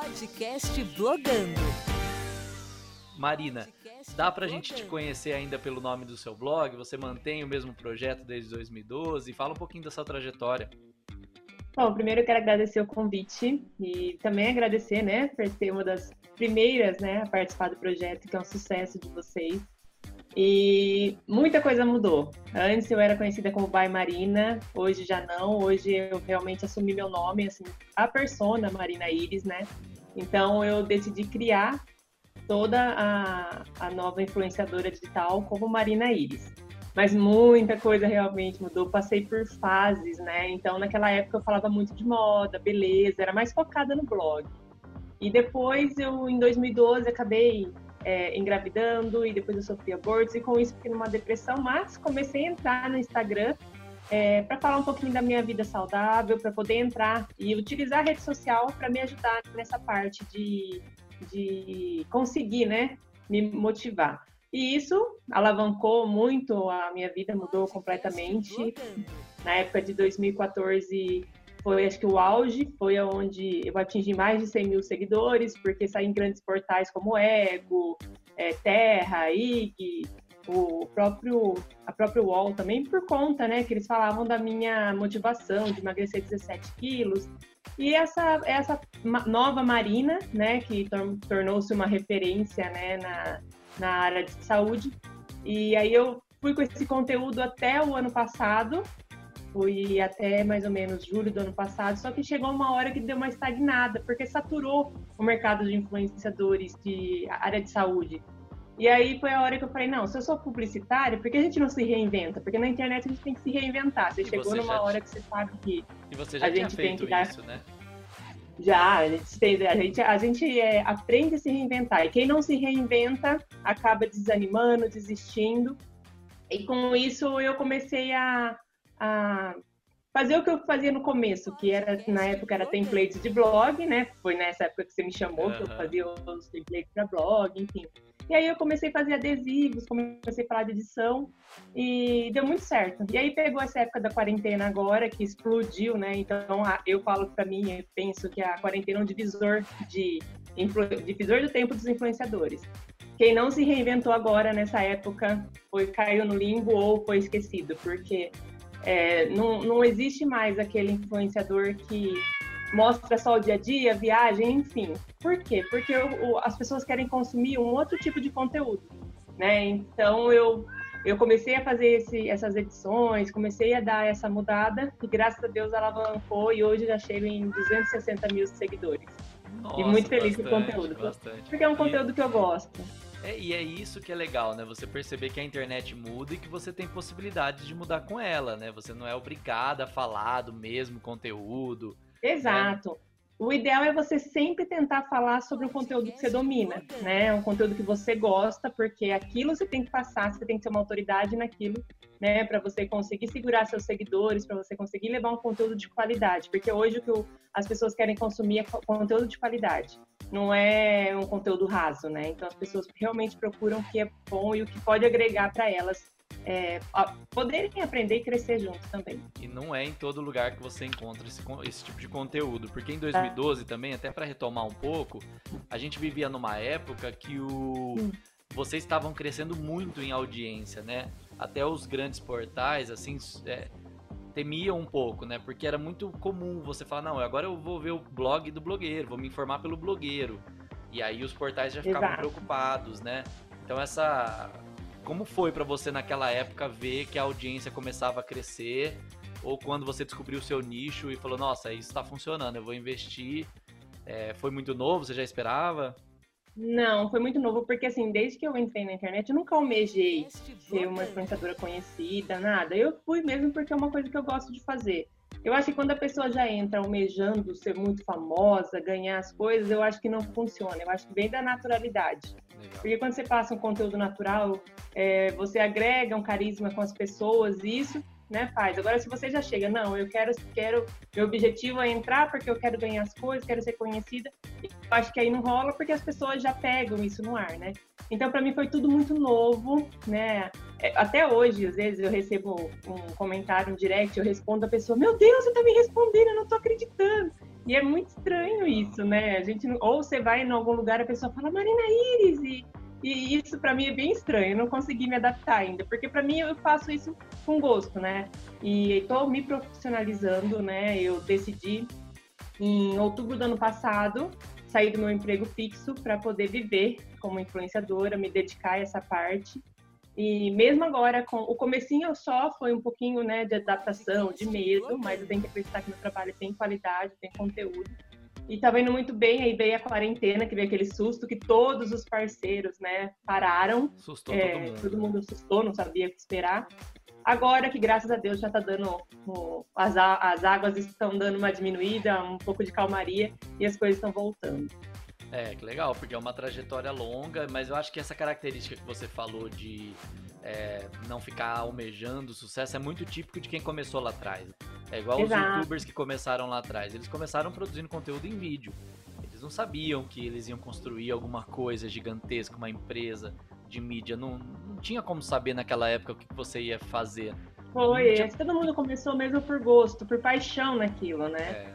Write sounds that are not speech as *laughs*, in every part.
Podcast Blogando. Marina, dá pra gente te conhecer ainda pelo nome do seu blog? Você mantém o mesmo projeto desde 2012? Fala um pouquinho da sua trajetória. Bom, primeiro eu quero agradecer o convite e também agradecer, né, por ser uma das primeiras, né, a participar do projeto, que é um sucesso de vocês. E muita coisa mudou. Antes eu era conhecida como By Marina, hoje já não. Hoje eu realmente assumi meu nome, assim, a persona Marina Iris, né? Então eu decidi criar toda a, a nova influenciadora digital como Marina Iris. Mas muita coisa realmente mudou. Passei por fases, né? Então naquela época eu falava muito de moda, beleza, era mais focada no blog. E depois eu, em 2012, acabei é, engravidando e depois eu sofri abortos e com isso fiquei numa depressão, mas comecei a entrar no Instagram é, para falar um pouquinho da minha vida saudável, para poder entrar e utilizar a rede social para me ajudar nessa parte de, de conseguir, né, me motivar. E isso alavancou muito a minha vida, mudou completamente. Na época de 2014, foi acho que o auge, foi onde eu atingi mais de 100 mil seguidores, porque saí em grandes portais como Ego, é, Terra, IG, o próprio, a própria UOL também, por conta, né, que eles falavam da minha motivação de emagrecer 17 quilos. E essa, essa nova Marina, né, que tornou-se uma referência, né, na, na área de saúde. E aí eu fui com esse conteúdo até o ano passado, Fui até mais ou menos julho do ano passado, só que chegou uma hora que deu uma estagnada, porque saturou o mercado de influenciadores de área de saúde. E aí foi a hora que eu falei, não, se eu sou publicitária, por que a gente não se reinventa? Porque na internet a gente tem que se reinventar. Você e chegou você numa já... hora que você sabe que a gente tem que dar. Isso, né? Já, a gente, tem, a gente, a gente é, aprende a se reinventar. E quem não se reinventa acaba desanimando, desistindo. E com isso eu comecei a, a fazer o que eu fazia no começo, que era na época era templates de blog, né? Foi nessa época que você me chamou uhum. que eu fazia os templates para blog, enfim. E aí eu comecei a fazer adesivos, comecei a falar de edição e deu muito certo. E aí pegou essa época da quarentena agora que explodiu, né? Então eu falo para mim, eu penso que a quarentena é um divisor de divisor do tempo dos influenciadores. Quem não se reinventou agora nessa época foi caiu no limbo ou foi esquecido, porque é, não, não existe mais aquele influenciador que mostra só o dia a dia, viagem, enfim. Por quê? Porque o, as pessoas querem consumir um outro tipo de conteúdo, né? Então eu eu comecei a fazer esse, essas edições, comecei a dar essa mudada e graças a Deus ela alavancou e hoje já chego em 260 mil seguidores. Nossa, e muito feliz bastante, com o conteúdo, bastante. porque é um conteúdo que eu gosto. É, e é isso que é legal, né? Você perceber que a internet muda e que você tem possibilidade de mudar com ela, né? Você não é obrigada a falar do mesmo conteúdo. Né? Exato. Né? O ideal é você sempre tentar falar sobre o conteúdo que você domina, né? Um conteúdo que você gosta, porque aquilo você tem que passar, você tem que ter uma autoridade naquilo, né? Para você conseguir segurar seus seguidores, para você conseguir levar um conteúdo de qualidade. Porque hoje o que as pessoas querem consumir é conteúdo de qualidade não é um conteúdo raso, né? Então as pessoas realmente procuram o que é bom e o que pode agregar para elas é, poderem aprender e crescer juntos também. E não é em todo lugar que você encontra esse, esse tipo de conteúdo, porque em 2012 também, até para retomar um pouco, a gente vivia numa época que o hum. vocês estavam crescendo muito em audiência, né? Até os grandes portais, assim, é, temiam um pouco, né? Porque era muito comum você falar, não, agora eu vou ver o blog do blogueiro, vou me informar pelo blogueiro. E aí os portais já ficavam Exato. preocupados, né? Então essa como foi para você naquela época ver que a audiência começava a crescer ou quando você descobriu o seu nicho e falou, nossa, isso está funcionando, eu vou investir. É, foi muito novo, você já esperava? Não, foi muito novo, porque assim, desde que eu entrei na internet, eu nunca almejei ser uma influenciadora conhecida, nada. Eu fui mesmo porque é uma coisa que eu gosto de fazer. Eu acho que quando a pessoa já entra almejando ser muito famosa, ganhar as coisas, eu acho que não funciona. Eu acho que vem da naturalidade. Porque quando você passa um conteúdo natural, é, você agrega um carisma com as pessoas, e isso né, faz. Agora, se você já chega, não, eu quero, quero, meu objetivo é entrar porque eu quero ganhar as coisas, quero ser conhecida, eu acho que aí não rola porque as pessoas já pegam isso no ar, né? Então, para mim foi tudo muito novo, né? É, até hoje, às vezes, eu recebo um comentário, um direct, eu respondo a pessoa, meu Deus, você tá me respondendo, eu não tô acreditando. E é muito estranho isso, né? A gente ou você vai em algum lugar a pessoa fala Marina Iris e, e isso para mim é bem estranho. Eu não consegui me adaptar ainda, porque para mim eu faço isso com gosto, né? E estou me profissionalizando, né? Eu decidi em outubro do ano passado sair do meu emprego fixo para poder viver como influenciadora, me dedicar a essa parte. E mesmo agora, com o comecinho só foi um pouquinho né, de adaptação, de medo, mas eu tenho que acreditar que meu trabalho tem qualidade, tem conteúdo. E estava indo muito bem, aí veio a quarentena, que veio aquele susto que todos os parceiros né, pararam. Sustou é, todo mundo. Todo mundo assustou, não sabia o que esperar. Agora que, graças a Deus, já está dando. as, as águas estão dando uma diminuída, um pouco de calmaria e as coisas estão voltando. É, que legal, porque é uma trajetória longa, mas eu acho que essa característica que você falou de é, não ficar almejando sucesso é muito típico de quem começou lá atrás. É igual Exato. os youtubers que começaram lá atrás. Eles começaram produzindo conteúdo em vídeo. Eles não sabiam que eles iam construir alguma coisa gigantesca, uma empresa de mídia. Não, não tinha como saber naquela época o que você ia fazer. Foi, tinha... todo mundo começou mesmo por gosto, por paixão naquilo, né? É.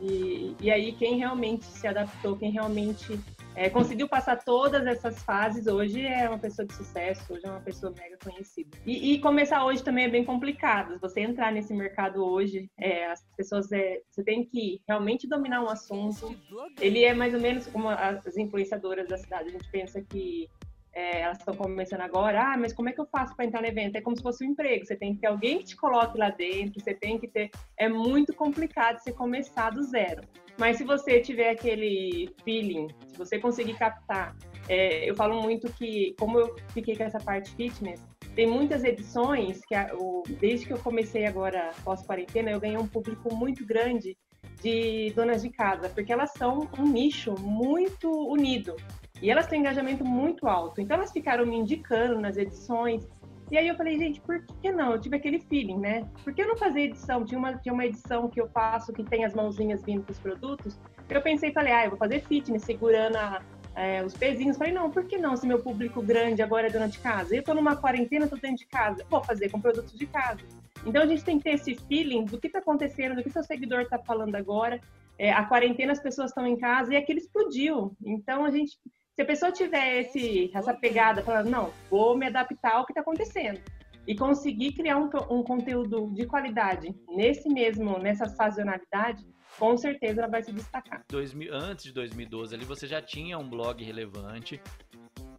E, e aí quem realmente se adaptou, quem realmente é, conseguiu passar todas essas fases, hoje é uma pessoa de sucesso, hoje é uma pessoa mega conhecida. E, e começar hoje também é bem complicado. Você entrar nesse mercado hoje, é, as pessoas, é, você tem que realmente dominar um assunto. Ele é mais ou menos como as influenciadoras da cidade. A gente pensa que é, elas estão começando agora, ah, mas como é que eu faço para entrar no evento? É como se fosse um emprego, você tem que ter alguém que te coloque lá dentro, você tem que ter. É muito complicado você começar do zero. Mas se você tiver aquele feeling, se você conseguir captar, é, eu falo muito que, como eu fiquei com essa parte fitness, tem muitas edições que, a, o, desde que eu comecei agora pós-quarentena, eu ganhei um público muito grande de donas de casa, porque elas são um nicho muito unido. E elas têm engajamento muito alto. Então elas ficaram me indicando nas edições. E aí eu falei, gente, por que não? Eu tive aquele feeling, né? Por que eu não fazer edição? Tinha uma, tinha uma edição que eu faço que tem as mãozinhas vindo para os produtos. Eu pensei, falei, ah, eu vou fazer fitness, segurando a, é, os pezinhos. Falei, não, por que não? Se meu público grande agora é dona de casa. Eu tô numa quarentena, tô dentro de casa. Vou fazer com produtos de casa. Então a gente tem que ter esse feeling do que tá acontecendo, do que seu seguidor tá falando agora. É, a quarentena, as pessoas estão em casa e aquilo explodiu. Então a gente se a pessoa tiver esse, essa pegada, falando, não, vou me adaptar ao que está acontecendo e conseguir criar um, um, conteúdo de qualidade nesse mesmo, nessa sazonalidade, com certeza ela vai se destacar. 2000, antes de 2012, ali você já tinha um blog relevante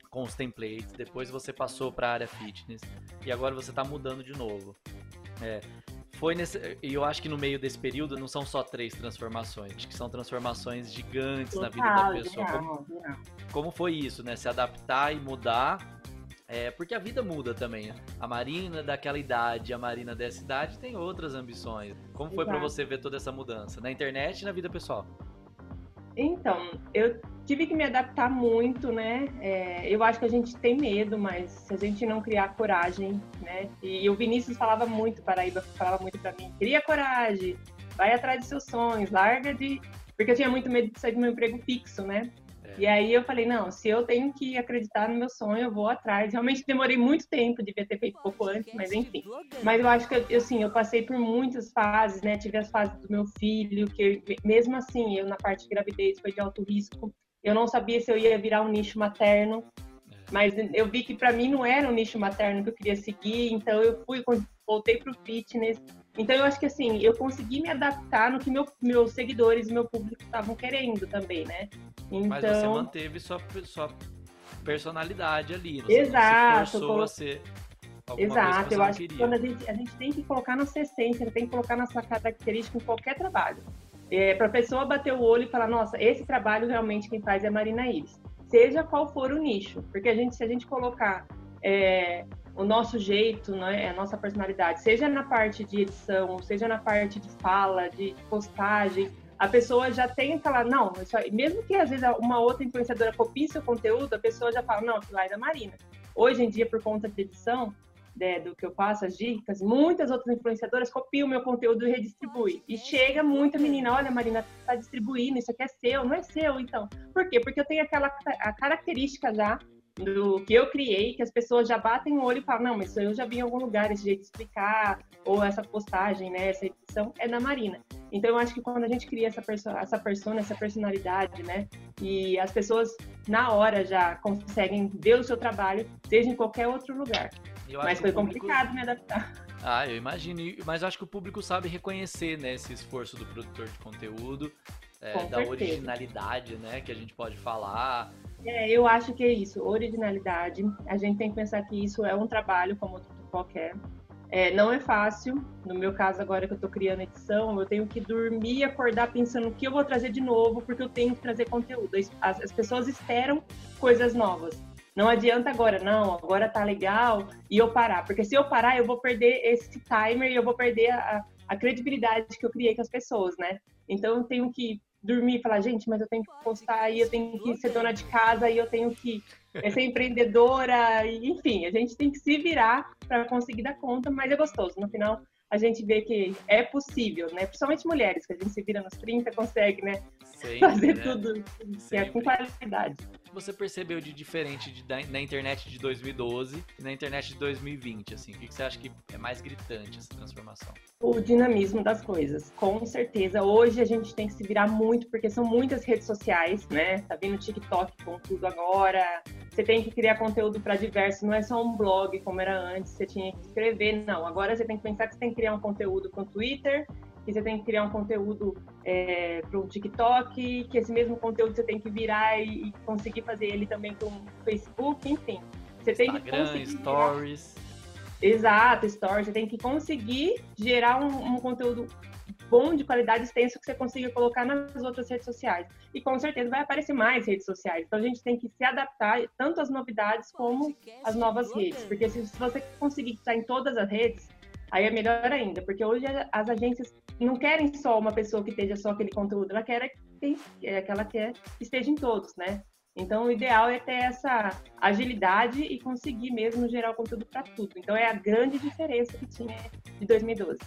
com os templates, depois você passou para a área fitness e agora você está mudando de novo. É, foi nesse. E eu acho que no meio desse período não são só três transformações, acho que são transformações gigantes Total, na vida da pessoa. como, como, foi isso, né? Se adaptar e mudar. É, porque a vida muda também. A Marina daquela idade, a Marina dessa idade tem outras ambições. Como foi para você ver toda essa mudança? Na internet e na vida pessoal? Então, eu tive que me adaptar muito, né? É, eu acho que a gente tem medo, mas se a gente não criar coragem, né? E o Vinícius falava muito, Paraíba falava muito para mim, cria coragem, vai atrás dos seus sonhos, larga de... Porque eu tinha muito medo de sair do meu emprego fixo, né? E aí eu falei, não, se eu tenho que acreditar no meu sonho, eu vou atrás. Realmente demorei muito tempo, devia ter feito pouco antes, mas enfim. Mas eu acho que, eu, assim, eu passei por muitas fases, né? Tive as fases do meu filho, que eu, mesmo assim, eu na parte de gravidez foi de alto risco. Eu não sabia se eu ia virar um nicho materno, mas eu vi que para mim não era um nicho materno que eu queria seguir, então eu fui voltei para o fitness. Então eu acho que assim, eu consegui me adaptar no que meu, meus seguidores e meu público estavam querendo também, né? Então... Mas você então manteve sua, sua personalidade ali, você Exato, não se a ser Exato, eu acho queria. que quando a gente, a gente tem que colocar nossa essência, tem que colocar nossa característica em qualquer trabalho. É, para a pessoa bater o olho e falar, nossa, esse trabalho realmente quem faz é a Marina Ives. Seja qual for o nicho, porque a gente, se a gente colocar é, o nosso jeito, né, a nossa personalidade, seja na parte de edição, seja na parte de fala, de postagem, a pessoa já tem aquela, não, aí, mesmo que às vezes uma outra influenciadora copie seu conteúdo, a pessoa já fala, não, aquilo lá é da Marina. Hoje em dia, por conta de edição, né, do que eu faço, as dicas, muitas outras influenciadoras copiam o meu conteúdo e redistribuem. E chega muita menina, olha, Marina, tá distribuindo, isso aqui é seu, não é seu, então. Por quê? Porque eu tenho aquela a característica já do que eu criei, que as pessoas já batem o olho e falam, não, mas isso eu já vi em algum lugar, esse jeito de explicar, ou essa postagem, né, essa edição é da Marina. Então eu acho que quando a gente cria essa persona, essa persona, essa personalidade, né? E as pessoas na hora já conseguem ver o seu trabalho, seja em qualquer outro lugar. Mas foi público... complicado me adaptar. Ah, eu imagino. Mas eu acho que o público sabe reconhecer né, esse esforço do produtor de conteúdo, é, da originalidade, né, que a gente pode falar. É, eu acho que é isso, originalidade. A gente tem que pensar que isso é um trabalho como outro qualquer. É, não é fácil. No meu caso, agora que eu estou criando edição, eu tenho que dormir e acordar pensando o que eu vou trazer de novo, porque eu tenho que trazer conteúdo. As, as pessoas esperam coisas novas. Não adianta agora, não, agora tá legal e eu parar. Porque se eu parar, eu vou perder esse timer e eu vou perder a, a credibilidade que eu criei com as pessoas, né? Então eu tenho que dormir e falar, gente, mas eu tenho que postar aí, eu tenho que ser dona de casa, aí eu tenho que ser empreendedora, e, enfim, a gente tem que se virar para conseguir dar conta, mas é gostoso. No final, a gente vê que é possível, né? Principalmente mulheres, que a gente se vira nos 30, consegue, né? Sempre, Fazer né? tudo é, com qualidade você percebeu de diferente de, da, na internet de 2012 e na internet de 2020? Assim? O que, que você acha que é mais gritante essa transformação? O dinamismo das coisas, com certeza. Hoje a gente tem que se virar muito, porque são muitas redes sociais, né? Tá vindo TikTok com tudo agora. Você tem que criar conteúdo para diversos, não é só um blog como era antes, você tinha que escrever, não. Agora você tem que pensar que você tem que criar um conteúdo para o Twitter, que você tem que criar um conteúdo é, para o TikTok, que esse mesmo conteúdo você tem que virar e, e conseguir fazer ele também para o Facebook, enfim. Você tem Instagram, que conseguir Stories. Gerar... Exato, Stories. Você tem que conseguir gerar um, um conteúdo bom, de qualidade extenso que você consiga colocar nas outras redes sociais. E com certeza vai aparecer mais redes sociais. Então a gente tem que se adaptar tanto às novidades como às novas redes. Porque se você conseguir estar em todas as redes, aí é melhor ainda. Porque hoje as agências não querem só uma pessoa que esteja só aquele conteúdo, ela quer que, é, que ela quer que esteja em todos, né? Então, o ideal é ter essa agilidade e conseguir mesmo gerar o conteúdo para tudo. Então, é a grande diferença que tinha de 2012.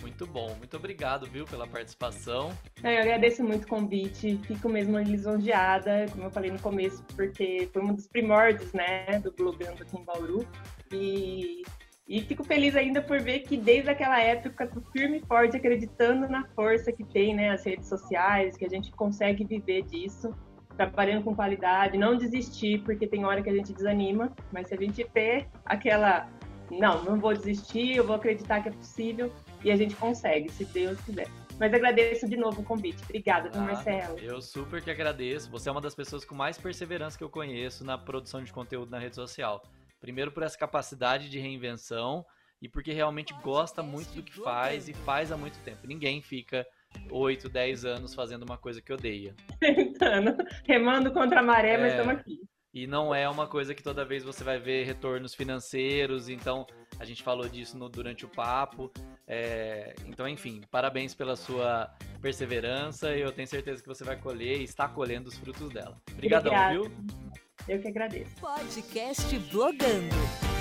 Muito bom, muito obrigado, viu, pela participação. Eu agradeço muito o convite, fico mesmo lisonjeada, como eu falei no começo, porque foi um dos primórdios, né, do blogando aqui em Bauru. E e fico feliz ainda por ver que desde aquela época, firme e forte, acreditando na força que tem né, as redes sociais, que a gente consegue viver disso, trabalhando com qualidade, não desistir, porque tem hora que a gente desanima, mas se a gente ter aquela, não, não vou desistir, eu vou acreditar que é possível, e a gente consegue, se Deus quiser. Mas agradeço de novo o convite. Obrigada, ah, Marcelo. Eu super que agradeço. Você é uma das pessoas com mais perseverança que eu conheço na produção de conteúdo na rede social. Primeiro por essa capacidade de reinvenção e porque realmente gosta muito do que faz e faz há muito tempo. Ninguém fica 8, 10 anos fazendo uma coisa que odeia. *laughs* Tentando, remando contra a maré, é, mas estamos aqui. E não é uma coisa que toda vez você vai ver retornos financeiros, então a gente falou disso no, durante o papo. É, então, enfim, parabéns pela sua perseverança e eu tenho certeza que você vai colher e está colhendo os frutos dela. Obrigadão, viu? Eu que agradeço. Podcast Blogando.